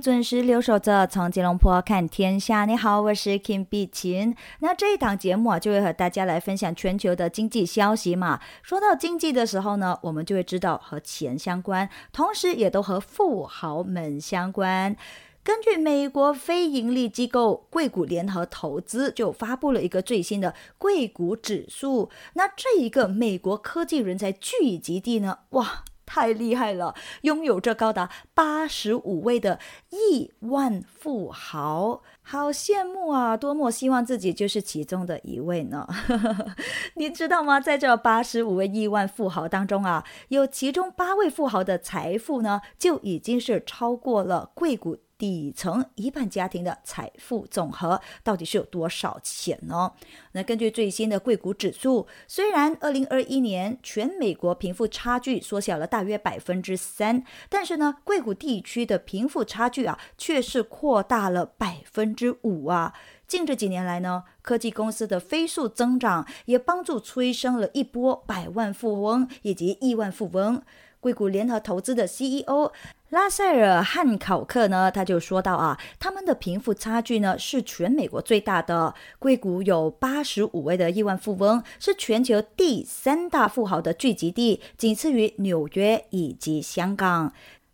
准时留守着从吉隆坡看天下。你好，我是 Kim 碧琴。那这一档节目啊，就会和大家来分享全球的经济消息嘛。说到经济的时候呢，我们就会知道和钱相关，同时也都和富豪们相关。根据美国非盈利机构硅谷联合投资就发布了一个最新的硅谷指数，那这一个美国科技人才聚集地呢，哇！太厉害了，拥有这高达八十五位的亿万富豪，好羡慕啊！多么希望自己就是其中的一位呢？您知道吗？在这八十五位亿万富豪当中啊，有其中八位富豪的财富呢，就已经是超过了硅谷。底层一半家庭的财富总和到底是有多少钱呢？那根据最新的硅谷指数，虽然二零二一年全美国贫富差距缩小了大约百分之三，但是呢，硅谷地区的贫富差距啊却是扩大了百分之五啊。近这几年来呢，科技公司的飞速增长也帮助催生了一波百万富翁以及亿万富翁。硅谷联合投资的 CEO 拉塞尔汉考克呢，他就说到啊，他们的贫富差距呢是全美国最大的。硅谷有八十五位的亿万富翁，是全球第三大富豪的聚集地，仅次于纽约以及香港。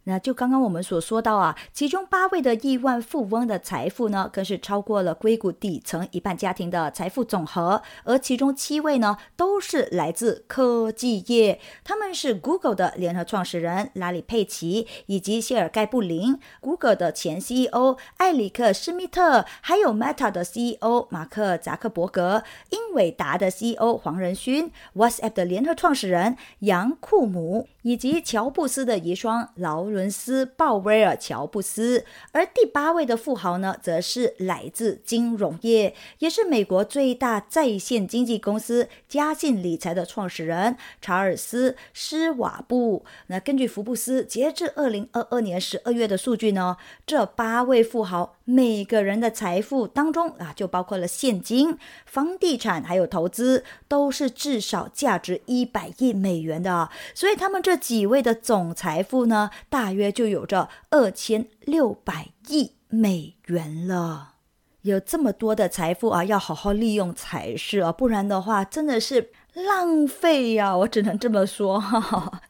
那就刚刚我们所说到啊，其中八位的亿万富翁的财富呢，更是超过了硅谷底层一半家庭的财富总和，而其中七位呢，都是来自科技业，他们是 Google 的联合创始人拉里·佩奇以及谢尔盖·布林，Google 的前 CEO 艾里克·施密特，还有 Meta 的 CEO 马克·扎克伯格，英伟达的 CEO 黄仁勋，WhatsApp 的联合创始人杨库姆，以及乔布斯的遗孀劳。伦斯·鲍威尔·乔布斯，而第八位的富豪呢，则是来自金融业，也是美国最大在线经纪公司嘉信理财的创始人查尔斯·施瓦布。那根据福布斯截至二零二二年十二月的数据呢，这八位富豪。每个人的财富当中啊，就包括了现金、房地产还有投资，都是至少价值一百亿美元的。所以他们这几位的总财富呢，大大约就有着二千六百亿美元了。有这么多的财富啊，要好好利用才是啊，不然的话真的是浪费呀！我只能这么说。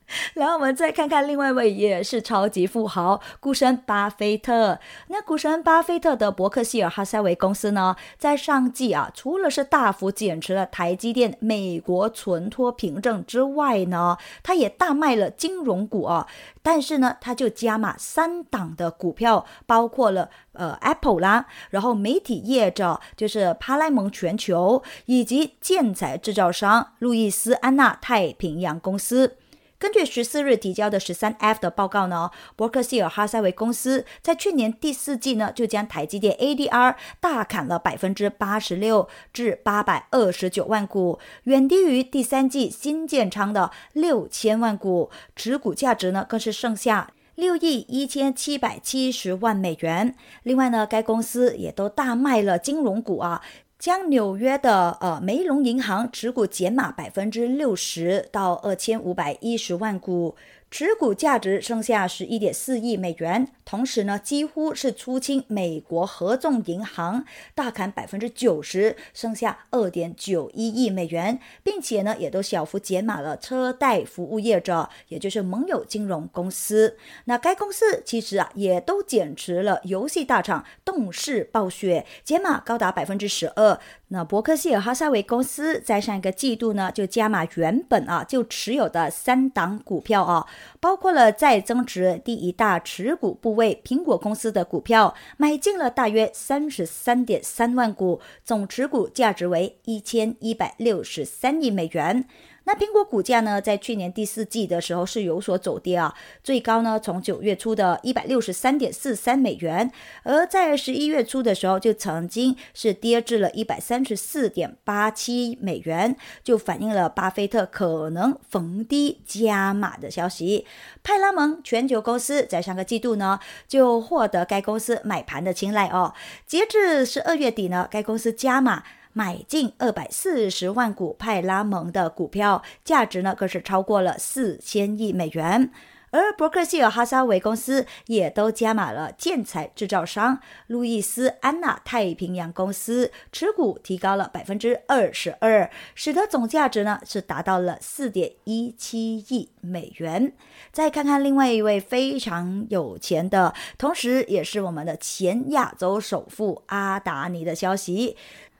然后我们再看看另外一位也是超级富豪股神巴菲特。那股神巴菲特的伯克希尔哈撒韦公司呢，在上季啊，除了是大幅减持了台积电美国存托凭证之外呢，他也大卖了金融股啊。但是呢，他就加码三档的股票，包括了呃 Apple 啦，然后媒体业者就是帕莱蒙全球，以及建材制造商路易斯安那太平洋公司。根据十四日提交的十三 F 的报告呢，伯克希尔哈撒韦公司在去年第四季呢，就将台积电 ADR 大砍了百分之八十六，至八百二十九万股，远低于第三季新建仓的六千万股，持股价值呢更是剩下六亿一千七百七十万美元。另外呢，该公司也都大卖了金融股啊。将纽约的呃梅隆银行持股减码百分之六十到二千五百一十万股。持股价值剩下十一点四亿美元，同时呢，几乎是出清美国合众银行，大砍百分之九十，剩下二点九一亿美元，并且呢，也都小幅减码了车贷服务业者，也就是盟友金融公司。那该公司其实啊，也都减持了游戏大厂动视暴雪，减码高达百分之十二。那伯克希尔哈撒韦公司在上一个季度呢，就加码原本啊就持有的三档股票啊，包括了再增持第一大持股部位苹果公司的股票，买进了大约三十三点三万股，总持股价值为一千一百六十三亿美元。那苹果股价呢，在去年第四季的时候是有所走跌啊，最高呢从九月初的一百六十三点四三美元，而在十一月初的时候就曾经是跌至了一百三十四点八七美元，就反映了巴菲特可能逢低加码的消息。派拉蒙全球公司在上个季度呢就获得该公司买盘的青睐哦，截至十二月底呢，该公司加码。买进二百四十万股派拉蒙的股票，价值呢更是超过了四千亿美元。而伯克希尔哈撒韦公司也都加码了建材制造商路易斯安娜太平洋公司，持股提高了百分之二十二，使得总价值呢是达到了四点一七亿美元。再看看另外一位非常有钱的，同时也是我们的前亚洲首富阿达尼的消息。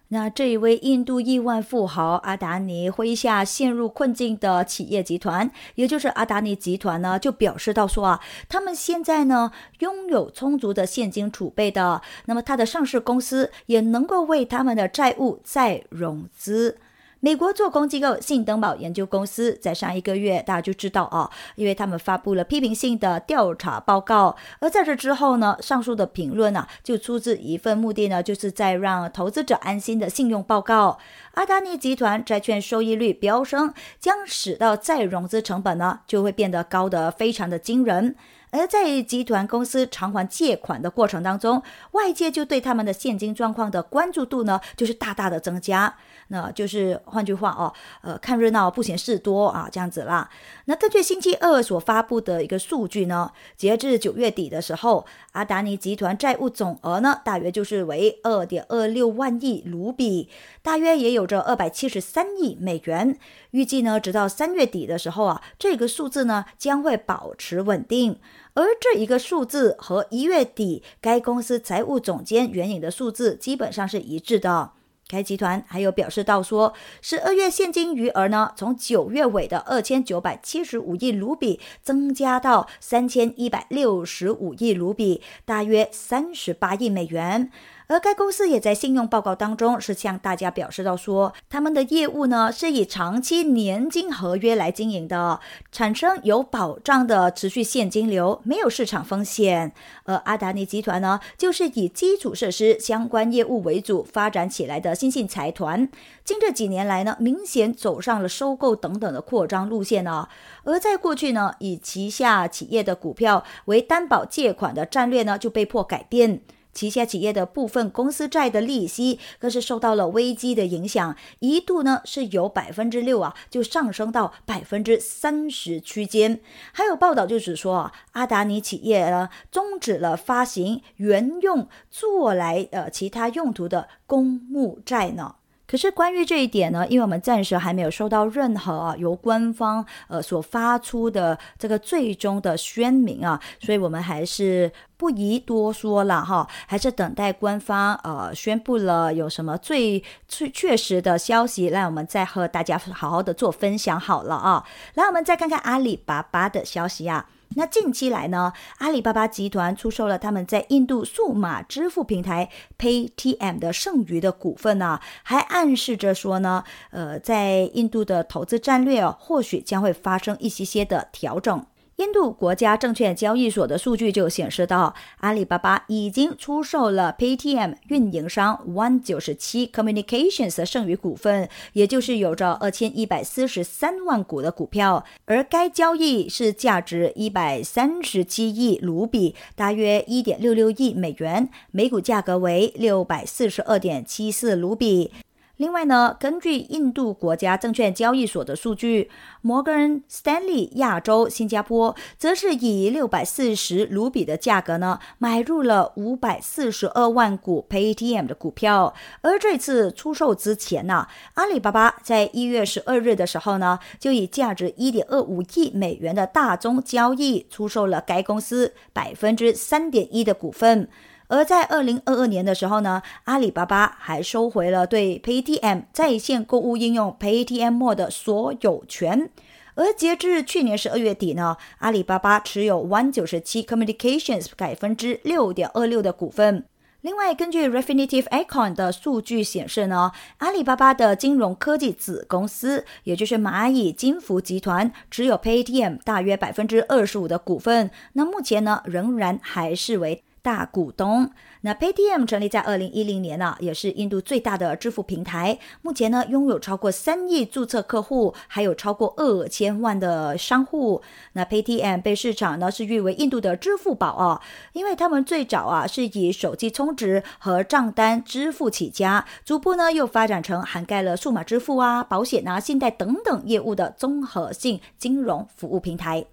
那这一位印度亿万富豪阿达尼麾下陷入困境的企业集团，也就是阿达尼集团呢，就表示到说啊，他们现在呢拥有充足的现金储备的，那么他的上市公司也能够为他们的债务再融资。美国做空机构信登堡研究公司在上一个月，大家就知道啊，因为他们发布了批评性的调查报告。而在这之后呢，上述的评论呢，就出自一份目的呢，就是在让投资者安心的信用报告。阿达尼集团债券收益率飙升，将使到再融资成本呢，就会变得高得非常的惊人。而在集团公司偿还借款的过程当中，外界就对他们的现金状况的关注度呢，就是大大的增加。那就是换句话哦，呃，看热闹不嫌事多啊，这样子啦。那根据星期二所发布的一个数据呢，截至九月底的时候，阿达尼集团债务总额呢，大约就是为二点二六万亿卢比，大约也有着二百七十三亿美元。预计呢，直到三月底的时候啊，这个数字呢将会保持稳定。而这一个数字和一月底该公司财务总监援引的数字基本上是一致的。该集团还有表示到说，十二月现金余额呢，从九月尾的二千九百七十五亿卢比增加到三千一百六十五亿卢比，大约三十八亿美元。而该公司也在信用报告当中是向大家表示到说，他们的业务呢是以长期年金合约来经营的，产生有保障的持续现金流，没有市场风险。而阿达尼集团呢，就是以基础设施相关业务为主发展起来的新兴财团，近这几年来呢，明显走上了收购等等的扩张路线呢。而在过去呢，以旗下企业的股票为担保借款的战略呢，就被迫改变。旗下企业的部分公司债的利息更是受到了危机的影响，一度呢是由百分之六啊就上升到百分之三十区间。还有报道就指说啊，阿达尼企业呢终止了发行原用做来呃其他用途的公募债呢。可是关于这一点呢，因为我们暂时还没有收到任何啊由官方呃所发出的这个最终的宣明啊，所以我们还是不宜多说了哈，还是等待官方呃宣布了有什么最最确实的消息，让我们再和大家好好的做分享好了啊。来，我们再看看阿里巴巴的消息啊。那近期来呢，阿里巴巴集团出售了他们在印度数码支付平台 Paytm 的剩余的股份呢，还暗示着说呢，呃，在印度的投资战略，或许将会发生一些些的调整。印度国家证券交易所的数据就显示到，阿里巴巴已经出售了 PTM 运营商 One 九十七 Communications 的剩余股份，也就是有着二千一百四十三万股的股票，而该交易是价值一百三十七亿卢比，大约一点六六亿美元，每股价格为六百四十二点七四卢比。另外呢，根据印度国家证券交易所的数据，摩根斯丹利亚洲新加坡则是以六百四十卢比的价格呢，买入了五百四十二万股 Paytm 的股票。而这次出售之前呢，阿里巴巴在一月十二日的时候呢，就以价值一点二五亿美元的大宗交易出售了该公司百分之三点一的股份。而在二零二二年的时候呢，阿里巴巴还收回了对 Paytm 在线购物应用 Paytm Mall 的所有权。而截至去年十二月底呢，阿里巴巴持有 One 九十七 Communications 百分之六点二六的股份。另外，根据 Refinitiv Econ 的数据显示呢，阿里巴巴的金融科技子公司，也就是蚂蚁金服集团，持有 Paytm 大约百分之二十五的股份。那目前呢，仍然还是为。大股东，那 Paytm 成立在二零一零年呢，也是印度最大的支付平台。目前呢，拥有超过三亿注册客户，还有超过二千万的商户。那 Paytm 被市场呢是誉为印度的支付宝啊，因为他们最早啊是以手机充值和账单支付起家，逐步呢又发展成涵盖了数码支付啊、保险啊、信贷等等业务的综合性金融服务平台，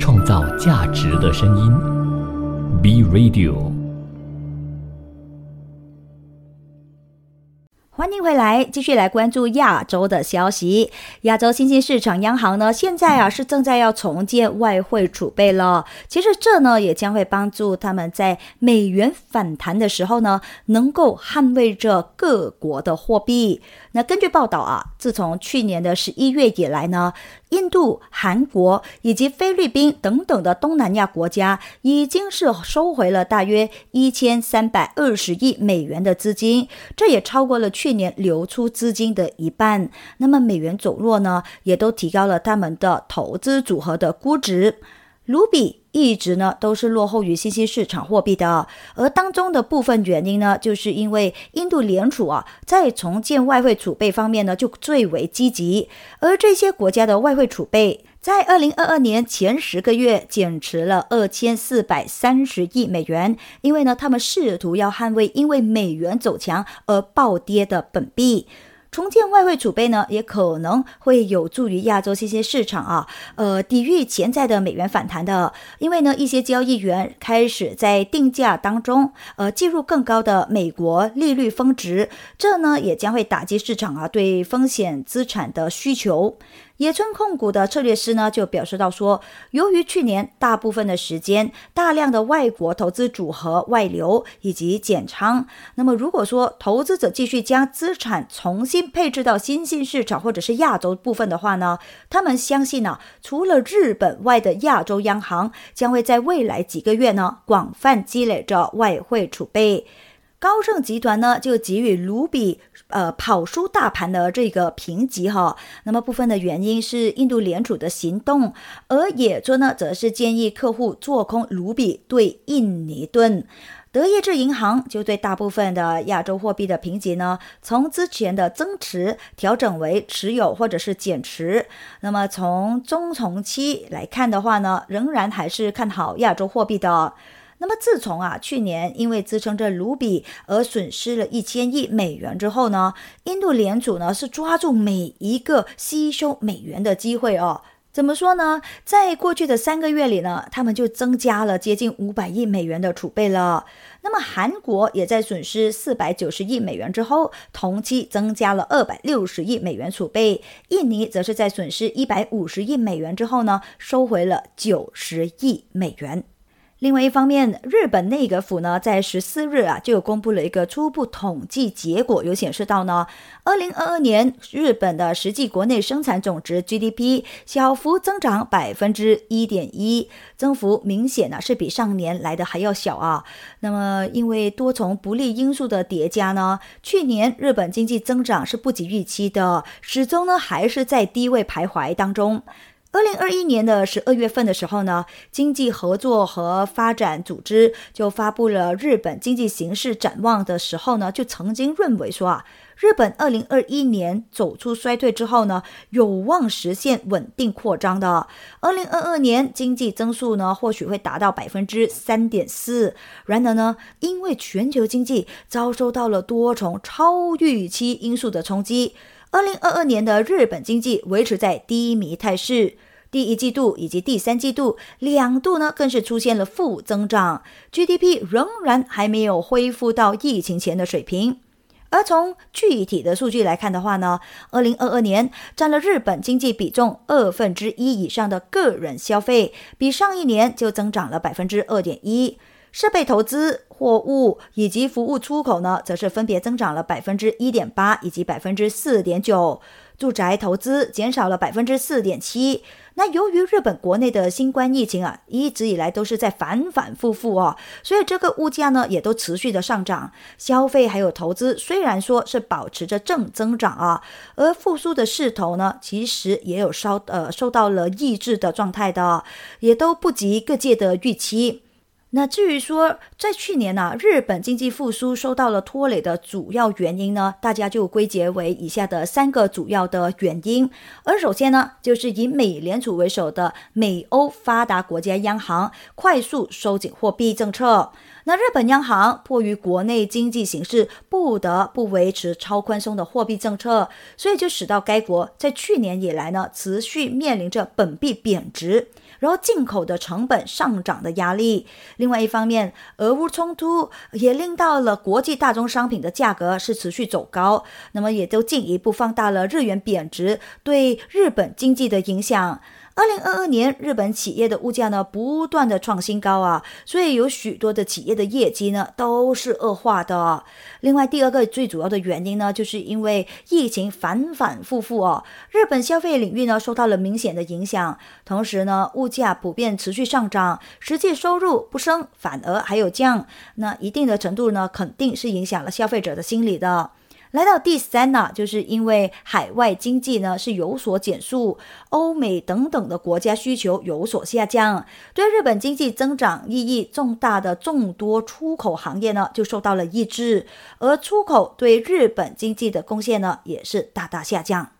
创造价值的声音。B Radio，欢迎回来，继续来关注亚洲的消息。亚洲新兴市场央行呢，现在啊是正在要重建外汇储备了。其实这呢也将会帮助他们在美元反弹的时候呢，能够捍卫着各国的货币。那根据报道啊，自从去年的十一月以来呢。印度、韩国以及菲律宾等等的东南亚国家，已经是收回了大约一千三百二十亿美元的资金，这也超过了去年流出资金的一半。那么美元走弱呢，也都提高了他们的投资组合的估值。卢比一直呢都是落后于新兴市场货币的，而当中的部分原因呢，就是因为印度联储啊在重建外汇储备方面呢就最为积极，而这些国家的外汇储备在二零二二年前十个月减持了二千四百三十亿美元，因为呢他们试图要捍卫因为美元走强而暴跌的本币。重建外汇储备呢，也可能会有助于亚洲这些市场啊，呃，抵御潜在的美元反弹的。因为呢，一些交易员开始在定价当中，呃，计入更高的美国利率峰值，这呢，也将会打击市场啊对风险资产的需求。野村控股的策略师呢，就表示到说，由于去年大部分的时间，大量的外国投资组合外流以及减仓，那么如果说投资者继续将资产重新配置到新兴市场或者是亚洲部分的话呢，他们相信呢，除了日本外的亚洲央行将会在未来几个月呢，广泛积累着外汇储备。高盛集团呢，就给予卢比呃跑输大盘的这个评级哈。那么部分的原因是印度联储的行动，而野村呢，则是建议客户做空卢比对印尼盾。德意志银行就对大部分的亚洲货币的评级呢，从之前的增持调整为持有或者是减持。那么从中长期来看的话呢，仍然还是看好亚洲货币的。那么自从啊去年因为支撑着卢比而损失了一千亿美元之后呢，印度联储呢是抓住每一个吸收美元的机会哦。怎么说呢？在过去的三个月里呢，他们就增加了接近五百亿美元的储备了。那么韩国也在损失四百九十亿美元之后，同期增加了二百六十亿美元储备。印尼则是在损失一百五十亿美元之后呢，收回了九十亿美元。另外一方面，日本内阁府呢在十四日啊就公布了一个初步统计结果，有显示到呢，二零二二年日本的实际国内生产总值 GDP 小幅增长百分之一点一，增幅明显呢是比上年来的还要小啊。那么因为多重不利因素的叠加呢，去年日本经济增长是不及预期的，始终呢还是在低位徘徊当中。二零二一年的十二月份的时候呢，经济合作和发展组织就发布了日本经济形势展望的时候呢，就曾经认为说啊，日本二零二一年走出衰退之后呢，有望实现稳定扩张的。二零二二年经济增速呢，或许会达到百分之三点四。然而呢，因为全球经济遭受到了多重超预期因素的冲击，二零二二年的日本经济维持在低迷态势。第一季度以及第三季度两度呢，更是出现了负增长，GDP 仍然还没有恢复到疫情前的水平。而从具体的数据来看的话呢，二零二二年占了日本经济比重二分之一以上的个人消费，比上一年就增长了百分之二点一。设备投资、货物以及服务出口呢，则是分别增长了百分之一点八以及百分之四点九。住宅投资减少了百分之四点七。那由于日本国内的新冠疫情啊，一直以来都是在反反复复哦，所以这个物价呢也都持续的上涨，消费还有投资虽然说是保持着正增长啊，而复苏的势头呢，其实也有稍呃受到了抑制的状态的，也都不及各界的预期。那至于说，在去年呢，日本经济复苏受到了拖累的主要原因呢，大家就归结为以下的三个主要的原因。而首先呢，就是以美联储为首的美欧发达国家央行快速收紧货币政策。那日本央行迫于国内经济形势，不得不维持超宽松的货币政策，所以就使到该国在去年以来呢，持续面临着本币贬值。然后进口的成本上涨的压力，另外一方面，俄乌冲突也令到了国际大宗商品的价格是持续走高，那么也都进一步放大了日元贬值对日本经济的影响。二零二二年，日本企业的物价呢不断的创新高啊，所以有许多的企业的业绩呢都是恶化的。另外，第二个最主要的原因呢，就是因为疫情反反复复哦，日本消费领域呢受到了明显的影响，同时呢物价普遍持续上涨，实际收入不升反而还有降，那一定的程度呢肯定是影响了消费者的心理的。来到第三呢，就是因为海外经济呢是有所减速，欧美等等的国家需求有所下降，对日本经济增长意义重大的众多出口行业呢就受到了抑制，而出口对日本经济的贡献呢也是大大下降。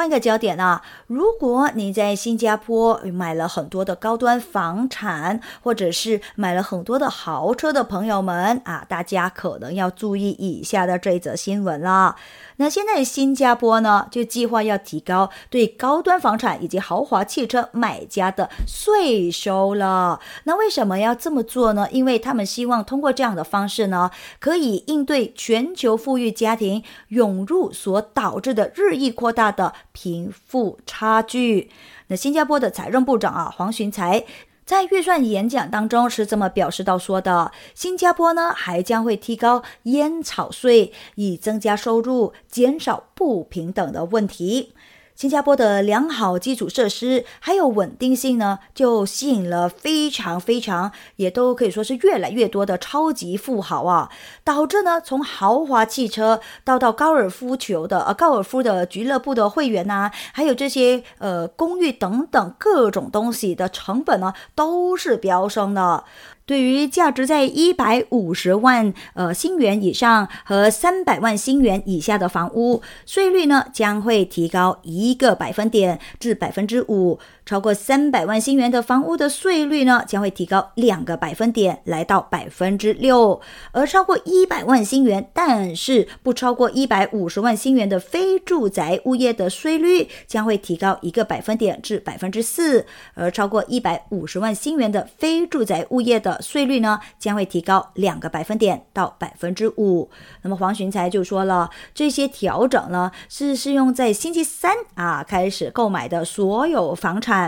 换个焦点啊，如果你在新加坡买了很多的高端房产，或者是买了很多的豪车的朋友们啊，大家可能要注意以下的这则新闻了。那现在新加坡呢，就计划要提高对高端房产以及豪华汽车买家的税收了。那为什么要这么做呢？因为他们希望通过这样的方式呢，可以应对全球富裕家庭涌入所导致的日益扩大的贫富差距。那新加坡的财政部长啊，黄循财。在预算演讲当中是这么表示到说的：新加坡呢还将会提高烟草税，以增加收入，减少不平等的问题。新加坡的良好基础设施还有稳定性呢，就吸引了非常非常，也都可以说是越来越多的超级富豪啊，导致呢从豪华汽车到到高尔夫球的呃高尔夫的俱乐部的会员呐，还有这些呃公寓等等各种东西的成本呢，都是飙升的。对于价值在一百五十万呃新元以上和三百万新元以下的房屋，税率呢将会提高一个百分点至百分之五。超过三百万新元的房屋的税率呢，将会提高两个百分点，来到百分之六；而超过一百万新元，但是不超过一百五十万新元的非住宅物业的税率将会提高一个百分点至百分之四；而超过一百五十万新元的非住宅物业的税率呢，将会提高两个百分点到百分之五。那么黄循财就说了，这些调整呢是适用在星期三啊开始购买的所有房产。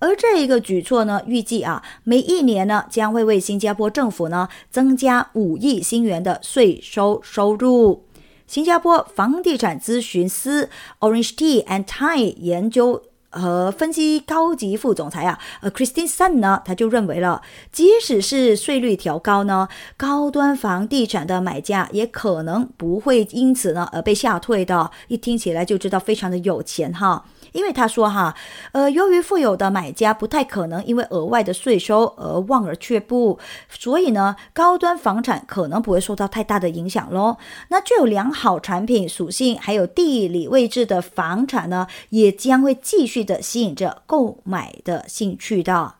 而这一个举措呢，预计啊，每一年呢，将会为新加坡政府呢增加五亿新元的税收收入。新加坡房地产咨询师 Orange T and Tie 研究和分析高级副总裁啊，呃，Christine Sun 呢，他就认为了，即使是税率调高呢，高端房地产的买家也可能不会因此呢而被吓退的。一听起来就知道非常的有钱哈。因为他说哈，呃，由于富有的买家不太可能因为额外的税收而望而却步，所以呢，高端房产可能不会受到太大的影响喽。那具有良好产品属性还有地理位置的房产呢，也将会继续的吸引着购买的兴趣的。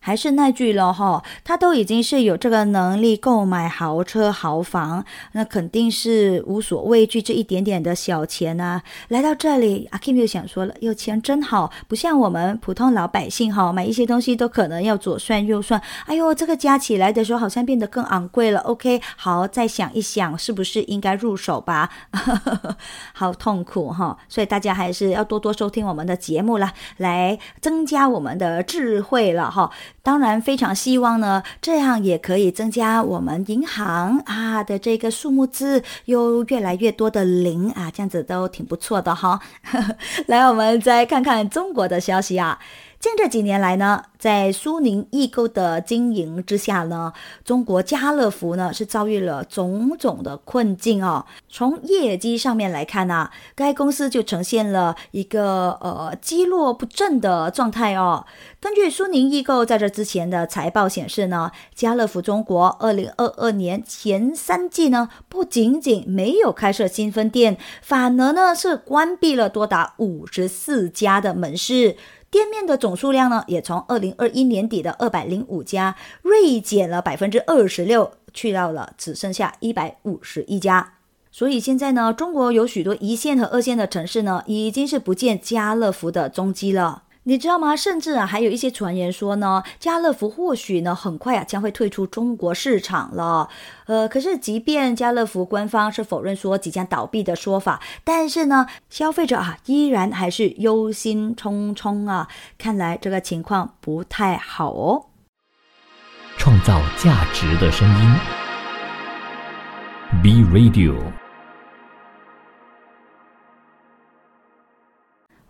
还是那句了哈，他都已经是有这个能力购买豪车豪房，那肯定是无所畏惧这一点点的小钱啊。来到这里，阿 Kim 又想说了，有钱真好，不像我们普通老百姓哈，买一些东西都可能要左算右算。哎呦，这个加起来的时候好像变得更昂贵了。OK，好，再想一想，是不是应该入手吧？好痛苦哈，所以大家还是要多多收听我们的节目啦，来增加我们的智慧了哈。当然非常希望呢，这样也可以增加我们银行啊的这个数目字，又越来越多的零啊，这样子都挺不错的哈。来，我们再看看中国的消息啊。近这几年来呢，在苏宁易购的经营之下呢，中国家乐福呢是遭遇了种种的困境哦。从业绩上面来看呢，该公司就呈现了一个呃积落不振的状态哦。根据苏宁易购在这之前的财报显示呢，家乐福中国二零二二年前三季呢，不仅仅没有开设新分店，反而呢是关闭了多达五十四家的门市。店面的总数量呢，也从二零二一年底的二百零五家锐减了百分之二十六，去到了只剩下一百五十一家。所以现在呢，中国有许多一线和二线的城市呢，已经是不见家乐福的踪迹了。你知道吗？甚至啊，还有一些传言说呢，家乐福或许呢，很快啊将会退出中国市场了。呃，可是即便家乐福官方是否认说即将倒闭的说法，但是呢，消费者啊依然还是忧心忡忡啊。看来这个情况不太好哦。创造价值的声音，B Radio。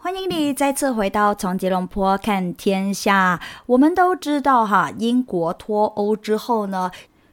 欢迎你再次回到从吉隆坡看天下。我们都知道哈，英国脱欧之后呢。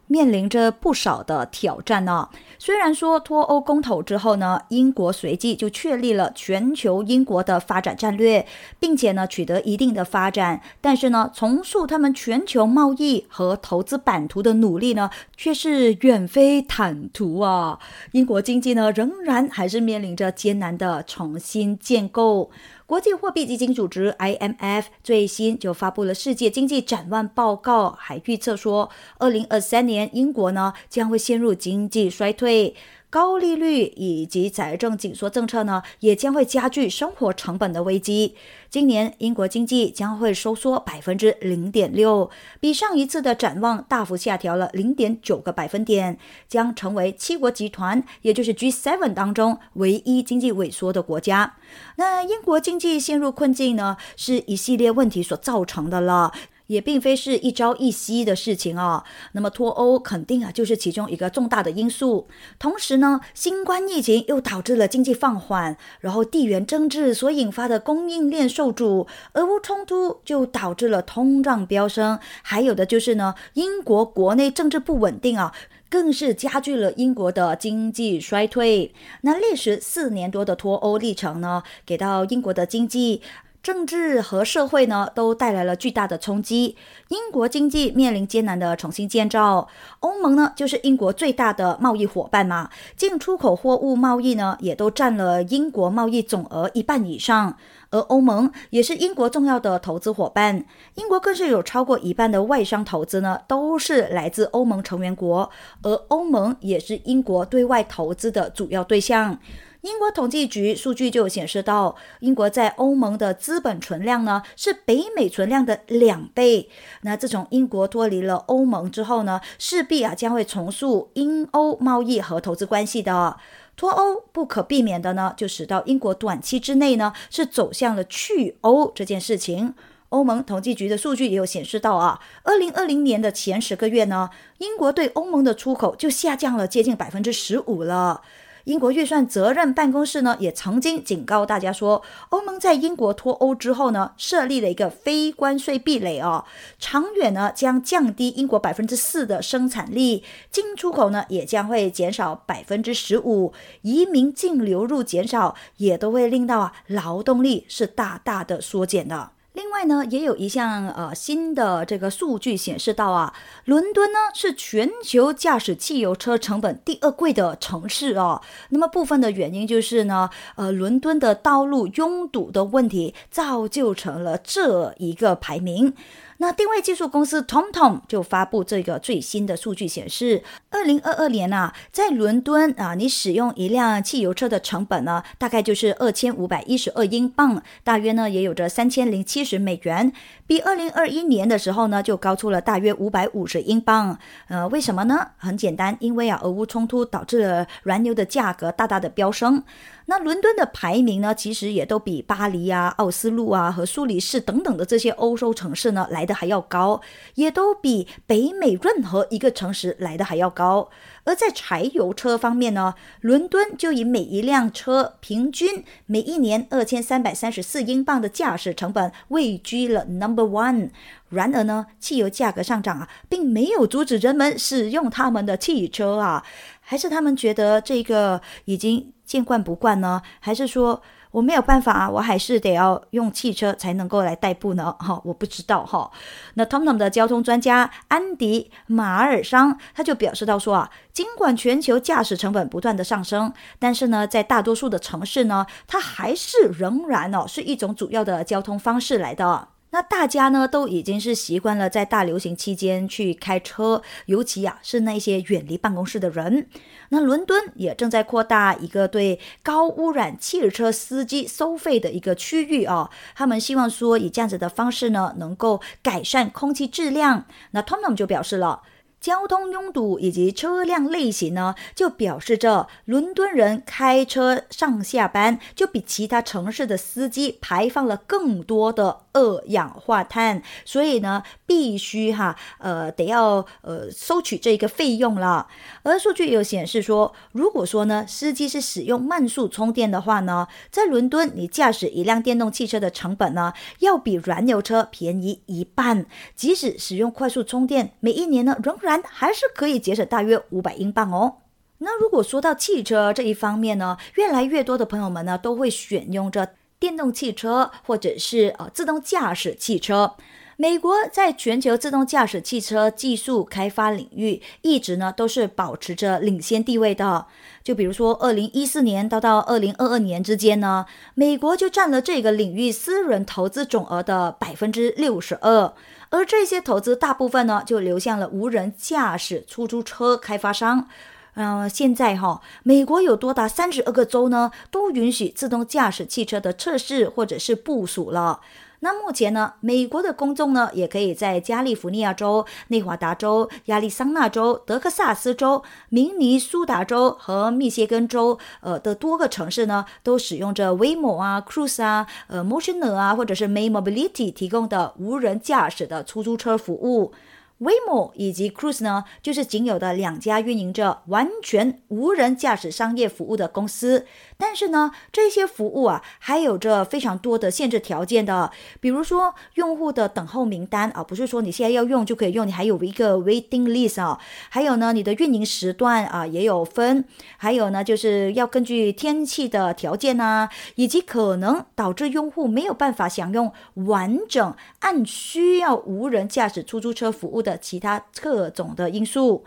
面临着不少的挑战呢。虽然说脱欧公投之后呢，英国随即就确立了全球英国的发展战略，并且呢取得一定的发展，但是呢，重塑他们全球贸易和投资版图的努力呢，却是远非坦途啊。英国经济呢，仍然还是面临着艰难的重新建构。国际货币基金组织 （IMF） 最新就发布了世界经济展望报告，还预测说，二零二三年英国呢将会陷入经济衰退。高利率以及财政紧缩政策呢，也将会加剧生活成本的危机。今年英国经济将会收缩百分之零点六，比上一次的展望大幅下调了零点九个百分点，将成为七国集团，也就是 G7 当中唯一经济萎缩的国家。那英国经济陷入困境呢，是一系列问题所造成的了。也并非是一朝一夕的事情哦。那么脱欧肯定啊就是其中一个重大的因素。同时呢，新冠疫情又导致了经济放缓，然后地缘政治所引发的供应链受阻，俄乌冲突就导致了通胀飙升。还有的就是呢，英国国内政治不稳定啊，更是加剧了英国的经济衰退。那历时四年多的脱欧历程呢，给到英国的经济。政治和社会呢，都带来了巨大的冲击。英国经济面临艰难的重新建造。欧盟呢，就是英国最大的贸易伙伴嘛，进出口货物贸易呢，也都占了英国贸易总额一半以上。而欧盟也是英国重要的投资伙伴，英国更是有超过一半的外商投资呢，都是来自欧盟成员国，而欧盟也是英国对外投资的主要对象。英国统计局数据就显示到，英国在欧盟的资本存量呢是北美存量的两倍。那自从英国脱离了欧盟之后呢，势必啊将会重塑英欧贸易和投资关系的。脱欧不可避免的呢，就使到英国短期之内呢是走向了去欧这件事情。欧盟统计局的数据也有显示到啊，二零二零年的前十个月呢，英国对欧盟的出口就下降了接近百分之十五了。英国预算责任办公室呢，也曾经警告大家说，欧盟在英国脱欧之后呢，设立了一个非关税壁垒哦，长远呢将降低英国百分之四的生产力，进出口呢也将会减少百分之十五，移民净流入减少，也都会令到啊劳动力是大大的缩减的。另外呢，也有一项呃新的这个数据显示到啊，伦敦呢是全球驾驶汽油车成本第二贵的城市哦。那么部分的原因就是呢，呃，伦敦的道路拥堵的问题造就成了这一个排名。那定位技术公司 TomTom 就发布这个最新的数据显示，二零二二年啊，在伦敦啊，你使用一辆汽油车的成本呢，大概就是二千五百一十二英镑，大约呢也有着三千零七十美元，比二零二一年的时候呢就高出了大约五百五十英镑。呃，为什么呢？很简单，因为啊，俄乌冲突导致了燃油的价格大大的飙升。那伦敦的排名呢，其实也都比巴黎啊、奥斯陆啊和苏黎世等等的这些欧洲城市呢来。的还要高，也都比北美任何一个城市来的还要高。而在柴油车方面呢，伦敦就以每一辆车平均每一年二千三百三十四英镑的驾驶成本位居了 Number One。然而呢，汽油价格上涨啊，并没有阻止人们使用他们的汽车啊，还是他们觉得这个已经见惯不惯呢？还是说？我没有办法啊，我还是得要用汽车才能够来代步呢，哈，我不知道哈。那 TomTom 的交通专家安迪马尔桑他就表示到说啊，尽管全球驾驶成本不断的上升，但是呢，在大多数的城市呢，它还是仍然哦是一种主要的交通方式来的。那大家呢都已经是习惯了在大流行期间去开车，尤其啊是那些远离办公室的人。那伦敦也正在扩大一个对高污染汽车司机收费的一个区域啊，他们希望说以这样子的方式呢，能够改善空气质量。那 TomTom 就表示了。交通拥堵以及车辆类型呢，就表示着伦敦人开车上下班就比其他城市的司机排放了更多的二氧化碳，所以呢，必须哈呃得要呃收取这一个费用了。而数据有显示说，如果说呢司机是使用慢速充电的话呢，在伦敦你驾驶一辆电动汽车的成本呢，要比燃油车便宜一半。即使使用快速充电，每一年呢仍然还是可以节省大约五百英镑哦。那如果说到汽车这一方面呢，越来越多的朋友们呢都会选用着电动汽车或者是呃自动驾驶汽车。美国在全球自动驾驶汽车技术开发领域一直呢都是保持着领先地位的。就比如说，二零一四年到到二零二二年之间呢，美国就占了这个领域私人投资总额的百分之六十二。而这些投资大部分呢，就流向了无人驾驶出租车开发商。嗯，现在哈，美国有多达三十二个州呢，都允许自动驾驶汽车的测试或者是部署了。那目前呢，美国的公众呢，也可以在加利福尼亚州、内华达州、亚利桑那州、德克萨斯州、明尼苏达州和密歇根州，呃的多个城市呢，都使用着 Waymo 啊、Cruise 啊、呃 Motioner 啊，或者是 May Mobility 提供的无人驾驶的出租车服务。Waymo 以及 Cruise 呢，就是仅有的两家运营着完全无人驾驶商业服务的公司。但是呢，这些服务啊，还有着非常多的限制条件的。比如说，用户的等候名单啊，不是说你现在要用就可以用，你还有一个 waiting list 啊。还有呢，你的运营时段啊也有分。还有呢，就是要根据天气的条件啊，以及可能导致用户没有办法享用完整按需要无人驾驶出租车服务。的其他各种的因素。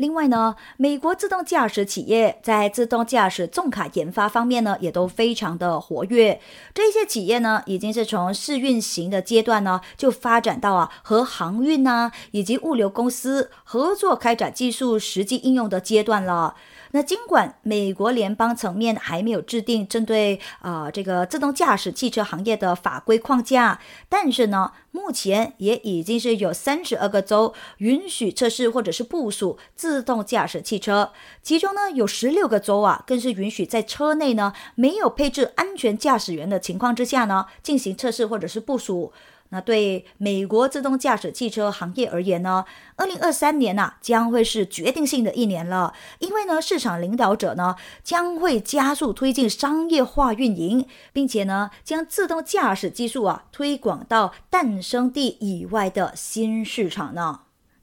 另外呢，美国自动驾驶企业在自动驾驶重卡研发方面呢，也都非常的活跃。这些企业呢，已经是从试运行的阶段呢，就发展到啊和航运呐以及物流公司合作开展技术实际应用的阶段了。那尽管美国联邦层面还没有制定针对啊这个自动驾驶汽车行业的法规框架，但是呢，目前也已经是有三十二个州允许测试或者是部署自动驾驶汽车，其中呢有十六个州啊，更是允许在车内呢没有配置安全驾驶员的情况之下呢进行测试或者是部署。那对美国自动驾驶汽车行业而言呢，二零二三年呐将会是决定性的一年了，因为呢市场领导者呢将会加速推进商业化运营，并且呢将自动驾驶技术啊推广到诞生地以外的新市场呢。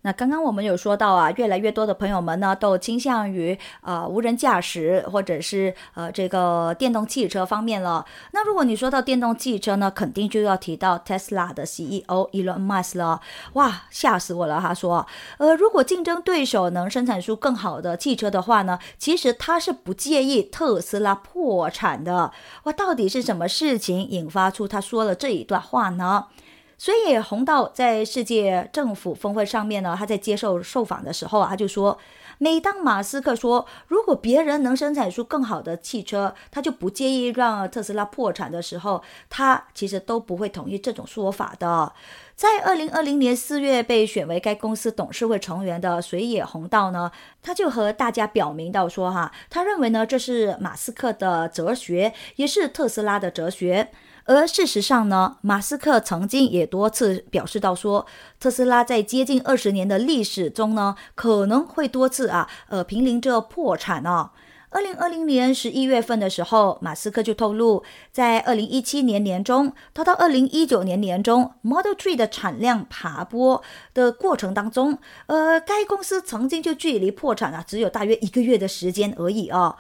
那刚刚我们有说到啊，越来越多的朋友们呢都倾向于呃无人驾驶或者是呃这个电动汽车方面了。那如果你说到电动汽车呢，肯定就要提到 Tesla 的 CEO Elon Musk 了。哇，吓死我了！他说，呃，如果竞争对手能生产出更好的汽车的话呢，其实他是不介意特斯拉破产的。哇，到底是什么事情引发出他说了这一段话呢？所以，洪道在世界政府峰会上面呢，他在接受受访的时候啊，他就说，每当马斯克说如果别人能生产出更好的汽车，他就不介意让特斯拉破产的时候，他其实都不会同意这种说法的。在二零二零年四月被选为该公司董事会成员的水野弘道呢，他就和大家表明到说哈，他认为呢这是马斯克的哲学，也是特斯拉的哲学。而事实上呢，马斯克曾经也多次表示到说，特斯拉在接近二十年的历史中呢，可能会多次啊，呃，濒临着破产哦。二零二零年十一月份的时候，马斯克就透露，在二零一七年年中，到到二零一九年年中，Model Three 的产量爬坡的过程当中，呃，该公司曾经就距离破产啊，只有大约一个月的时间而已啊。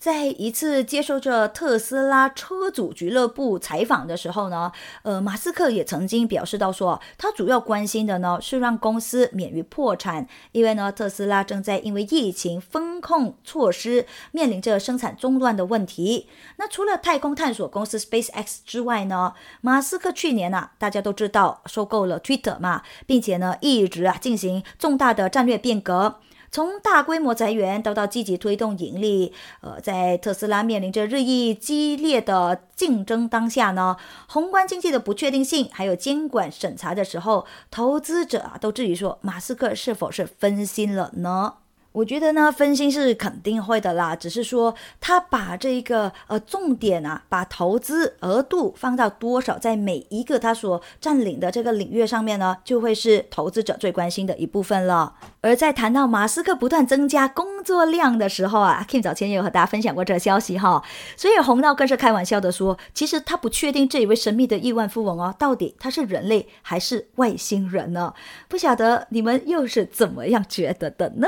在一次接受着特斯拉车主俱乐部采访的时候呢，呃，马斯克也曾经表示到说，他主要关心的呢是让公司免于破产，因为呢，特斯拉正在因为疫情风控措施面临着生产中断的问题。那除了太空探索公司 SpaceX 之外呢，马斯克去年啊，大家都知道收购了 Twitter 嘛，并且呢，一直啊进行重大的战略变革。从大规模裁员到到积极推动盈利，呃，在特斯拉面临着日益激烈的竞争当下呢，宏观经济的不确定性，还有监管审查的时候，投资者啊都质疑说，马斯克是否是分心了呢？我觉得呢，分心是肯定会的啦，只是说他把这个呃重点啊，把投资额度放到多少，在每一个他所占领的这个领域上面呢，就会是投资者最关心的一部分了。而在谈到马斯克不断增加工作量的时候啊，Kim 早前也有和大家分享过这个消息哈，所以红道更是开玩笑的说，其实他不确定这一位神秘的亿万富翁哦，到底他是人类还是外星人呢？不晓得你们又是怎么样觉得的呢？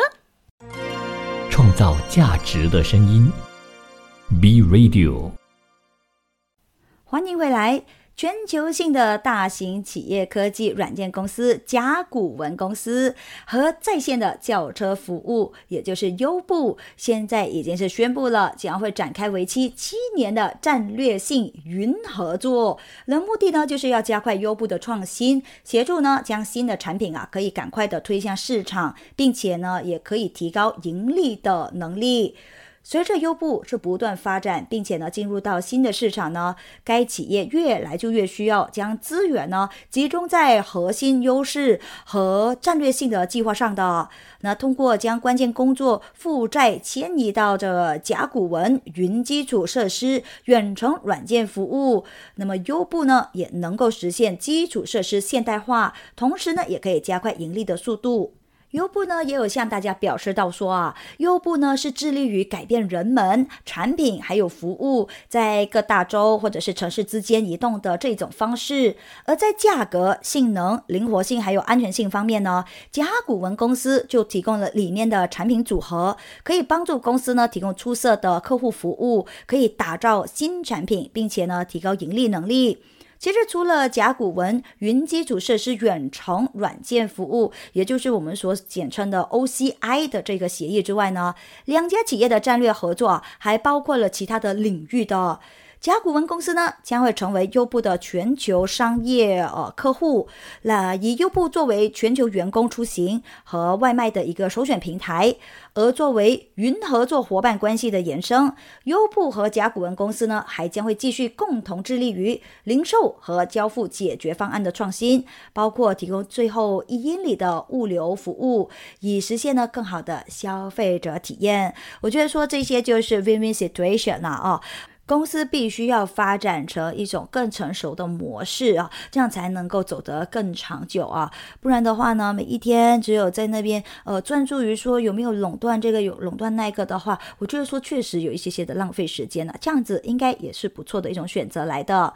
造价值的声音，B Radio。欢迎回来。全球性的大型企业科技软件公司甲骨文公司和在线的轿车服务，也就是优步，现在已经是宣布了，将会展开为期七年的战略性云合作。那目的呢，就是要加快优步的创新，协助呢将新的产品啊可以赶快的推向市场，并且呢也可以提高盈利的能力。随着优步是不断发展，并且呢进入到新的市场呢，该企业越来就越需要将资源呢集中在核心优势和战略性的计划上的。那通过将关键工作负债迁移到这甲骨文云基础设施远程软件服务，那么优步呢也能够实现基础设施现代化，同时呢也可以加快盈利的速度。优步呢也有向大家表示到说啊，优步呢是致力于改变人们、产品还有服务在各大洲或者是城市之间移动的这种方式。而在价格、性能、灵活性还有安全性方面呢，甲骨文公司就提供了理念的产品组合，可以帮助公司呢提供出色的客户服务，可以打造新产品，并且呢提高盈利能力。其实，除了甲骨文云基础设施远程软件服务，也就是我们所简称的 OCI 的这个协议之外呢，两家企业的战略合作还包括了其他的领域的。甲骨文公司呢将会成为优步的全球商业呃客户，那以优步作为全球员工出行和外卖的一个首选平台，而作为云合作伙伴关系的延伸，优步和甲骨文公司呢还将会继续共同致力于零售和交付解决方案的创新，包括提供最后一英里的物流服务，以实现呢更好的消费者体验。我觉得说这些就是 win-win situation 了啊。公司必须要发展成一种更成熟的模式啊，这样才能够走得更长久啊。不然的话呢，每一天只有在那边呃专注于说有没有垄断这个有垄断那个的话，我觉得说确实有一些些的浪费时间了。这样子应该也是不错的一种选择来的。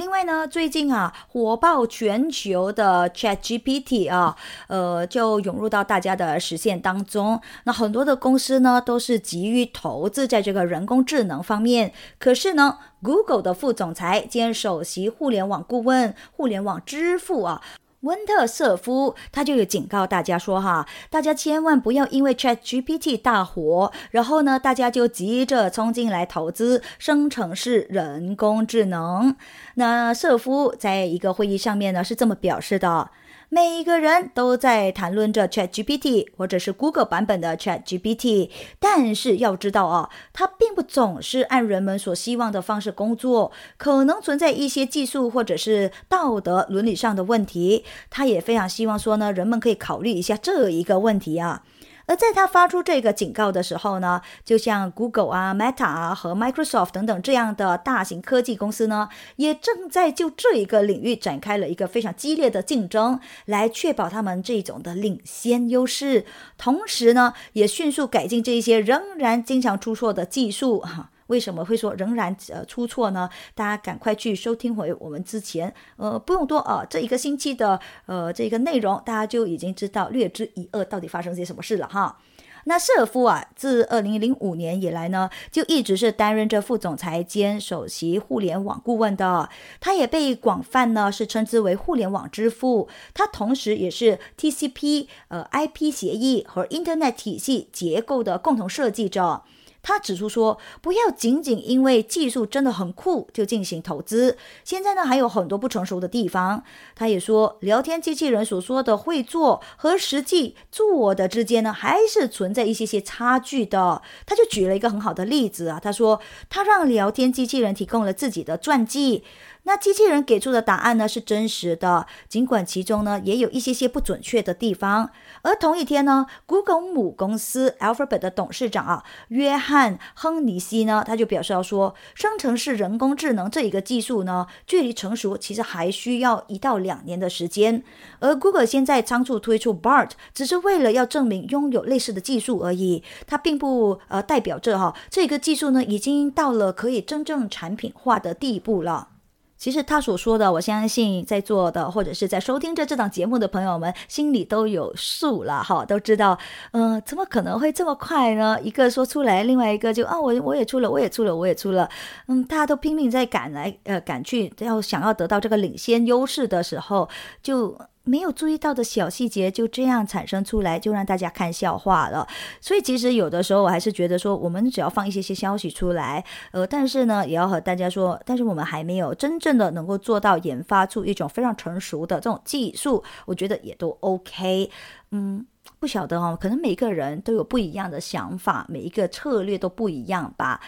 另外呢，最近啊，火爆全球的 Chat GPT 啊，呃，就涌入到大家的视线当中。那很多的公司呢，都是急于投资在这个人工智能方面。可是呢，Google 的副总裁兼首席互联网顾问、互联网支付啊。温特瑟夫他就有警告大家说：“哈，大家千万不要因为 Chat GPT 大火，然后呢，大家就急着冲进来投资生成式人工智能。”那瑟夫在一个会议上面呢是这么表示的。每一个人都在谈论着 Chat GPT 或者是 Google 版本的 Chat GPT，但是要知道啊，它并不总是按人们所希望的方式工作，可能存在一些技术或者是道德伦理上的问题。他也非常希望说呢，人们可以考虑一下这一个问题啊。而在他发出这个警告的时候呢，就像 Google 啊、Meta 啊和 Microsoft 等等这样的大型科技公司呢，也正在就这一个领域展开了一个非常激烈的竞争，来确保他们这种的领先优势。同时呢，也迅速改进这一些仍然经常出错的技术哈。为什么会说仍然呃出错呢？大家赶快去收听回我们之前呃不用多啊这一个星期的呃这个内容，大家就已经知道略知一二到底发生些什么事了哈。那舍夫啊，自二零零五年以来呢，就一直是担任着副总裁兼首席互联网顾问的。他也被广泛呢是称之为互联网之父。他同时也是 TCP 呃 IP 协议和 Internet 体系结构的共同设计者。他指出说，不要仅仅因为技术真的很酷就进行投资。现在呢，还有很多不成熟的地方。他也说，聊天机器人所说的会做和实际做的之间呢，还是存在一些些差距的。他就举了一个很好的例子啊，他说，他让聊天机器人提供了自己的传记。那机器人给出的答案呢是真实的，尽管其中呢也有一些些不准确的地方。而同一天呢，Google 母公司 Alphabet 的董事长啊，约翰亨尼西呢，他就表示要说，生成式人工智能这一个技术呢，距离成熟其实还需要一到两年的时间。而 Google 现在仓促推出 Bart，只是为了要证明拥有类似的技术而已，它并不呃代表着哈这个技术呢已经到了可以真正产品化的地步了。其实他所说的，我相信在座的或者是在收听着这档节目的朋友们心里都有数了哈，都知道，嗯，怎么可能会这么快呢？一个说出来，另外一个就啊，我我也出了，我也出了，我也出了，嗯，大家都拼命在赶来，呃，赶去，要想要得到这个领先优势的时候，就。没有注意到的小细节就这样产生出来，就让大家看笑话了。所以其实有的时候我还是觉得说，我们只要放一些些消息出来，呃，但是呢，也要和大家说，但是我们还没有真正的能够做到研发出一种非常成熟的这种技术，我觉得也都 OK。嗯，不晓得哦，可能每个人都有不一样的想法，每一个策略都不一样吧。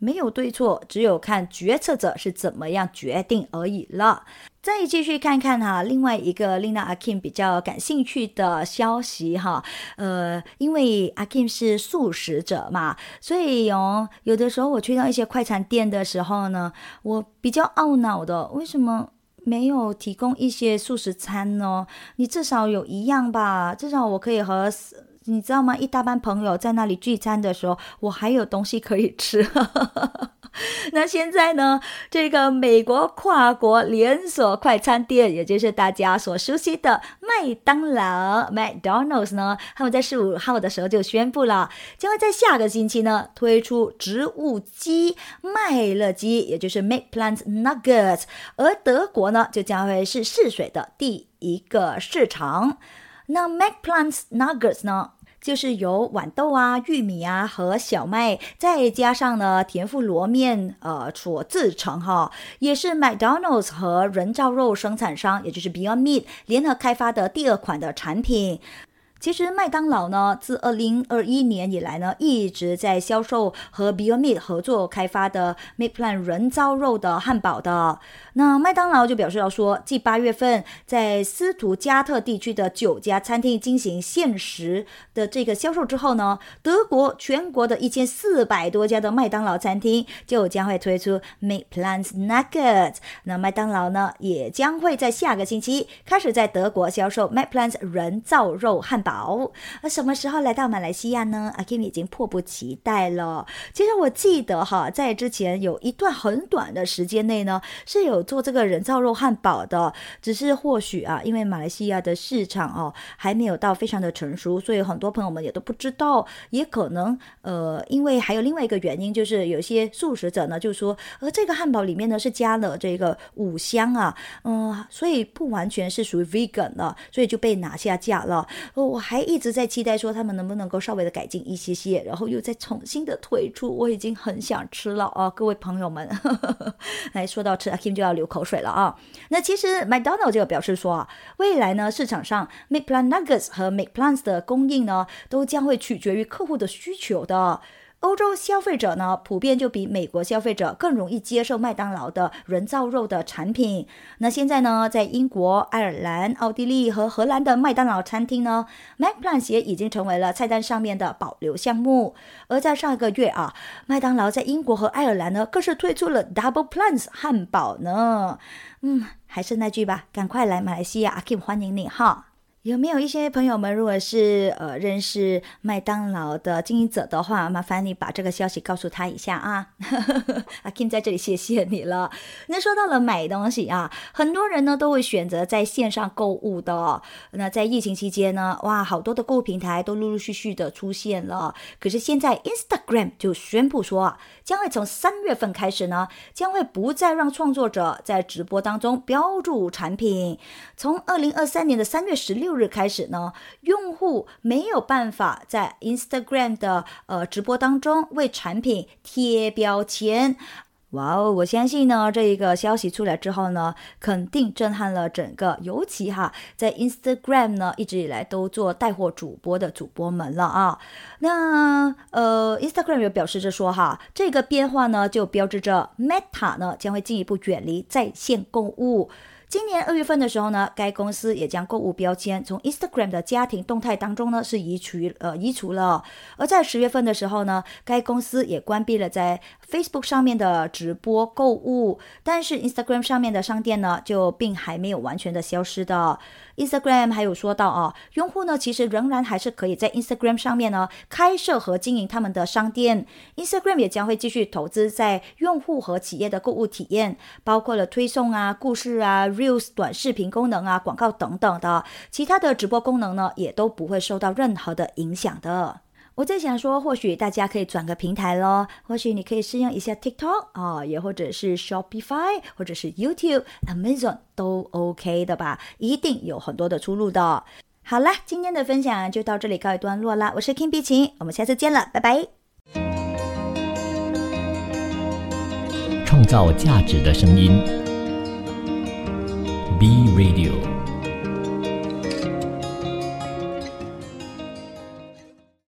没有对错，只有看决策者是怎么样决定而已了。再继续看看哈，另外一个令到阿 Kim 比较感兴趣的消息哈，呃，因为阿 Kim 是素食者嘛，所以哦，有的时候我去到一些快餐店的时候呢，我比较懊恼的，为什么没有提供一些素食餐呢？你至少有一样吧，至少我可以和。你知道吗？一大班朋友在那里聚餐的时候，我还有东西可以吃。那现在呢？这个美国跨国连锁快餐店，也就是大家所熟悉的麦当劳 （McDonald's） 呢，他们在十五号的时候就宣布了，将会在下个星期呢推出植物鸡麦乐鸡，也就是 Make Plant Nuggets。而德国呢，就将会是试水的第一个市场。那 Mac Plant's Nuggets 呢？就是由豌豆啊、玉米啊和小麦，再加上呢田富罗面，呃所制成哈，也是 McDonald's 和人造肉生产商，也就是 Beyond Meat 联合开发的第二款的产品。其实麦当劳呢，自二零二一年以来呢，一直在销售和 Beyond Meat 合作开发的 Meat Plan 人造肉的汉堡的。那麦当劳就表示要说，继八月份在斯图加特地区的九家餐厅进行限时的这个销售之后呢，德国全国的一千四百多家的麦当劳餐厅就将会推出 Meat Plan Nuggets。那麦当劳呢，也将会在下个星期开始在德国销售 Meat Plan 人造肉汉堡。好，那什么时候来到马来西亚呢？阿 Kim 已经迫不及待了。其实我记得哈，在之前有一段很短的时间内呢，是有做这个人造肉汉堡的。只是或许啊，因为马来西亚的市场哦还没有到非常的成熟，所以很多朋友们也都不知道。也可能呃，因为还有另外一个原因，就是有些素食者呢就说，呃，这个汉堡里面呢是加了这个五香啊，嗯，所以不完全是属于 vegan 的，所以就被拿下架了。哦。还一直在期待说他们能不能够稍微的改进一些些，然后又再重新的推出。我已经很想吃了啊，各位朋友们，来说到吃，阿 Kim 就要流口水了啊。那其实麦当劳就表示说啊，未来呢市场上 McPlant Nuggets 和 McPlant 的供应呢，都将会取决于客户的需求的。欧洲消费者呢，普遍就比美国消费者更容易接受麦当劳的人造肉的产品。那现在呢，在英国、爱尔兰、奥地利和荷兰的麦当劳餐厅呢，McPlant 也已经成为了菜单上面的保留项目。而在上一个月啊，麦当劳在英国和爱尔兰呢，更是推出了 Double Plants 汉堡呢。嗯，还是那句吧，赶快来马来西亚，阿 Kim 欢迎你哈。有没有一些朋友们，如果是呃认识麦当劳的经营者的话，麻烦你把这个消息告诉他一下啊。阿 Kim 在这里谢谢你了。那说到了买东西啊，很多人呢都会选择在线上购物的。那在疫情期间呢，哇，好多的购物平台都陆陆续续的出现了。可是现在 Instagram 就宣布说，将会从三月份开始呢，将会不再让创作者在直播当中标注产品。从二零二三年的三月十六。六日开始呢，用户没有办法在 Instagram 的呃直播当中为产品贴标签。哇哦，我相信呢，这一个消息出来之后呢，肯定震撼了整个，尤其哈，在 Instagram 呢一直以来都做带货主播的主播们了啊。那呃，Instagram 也表示着说哈，这个变化呢就标志着 Meta 呢将会进一步远离在线购物。今年二月份的时候呢，该公司也将购物标签从 Instagram 的家庭动态当中呢是移除呃移除了。而在十月份的时候呢，该公司也关闭了在 Facebook 上面的直播购物，但是 Instagram 上面的商店呢就并还没有完全的消失的。Instagram 还有说到啊，用户呢其实仍然还是可以在 Instagram 上面呢开设和经营他们的商店。Instagram 也将会继续投资在用户和企业的购物体验，包括了推送啊、故事啊、Reels 短视频功能啊、广告等等的，其他的直播功能呢也都不会受到任何的影响的。我在想说，或许大家可以转个平台咯，或许你可以试用一下 TikTok 啊，也或者是 Shopify，或者是 YouTube、Amazon 都 OK 的吧，一定有很多的出路的。好啦，今天的分享就到这里告一段落啦，我是 King 碧琴，我们下次见了，拜拜。创造价值的声音，Be Radio。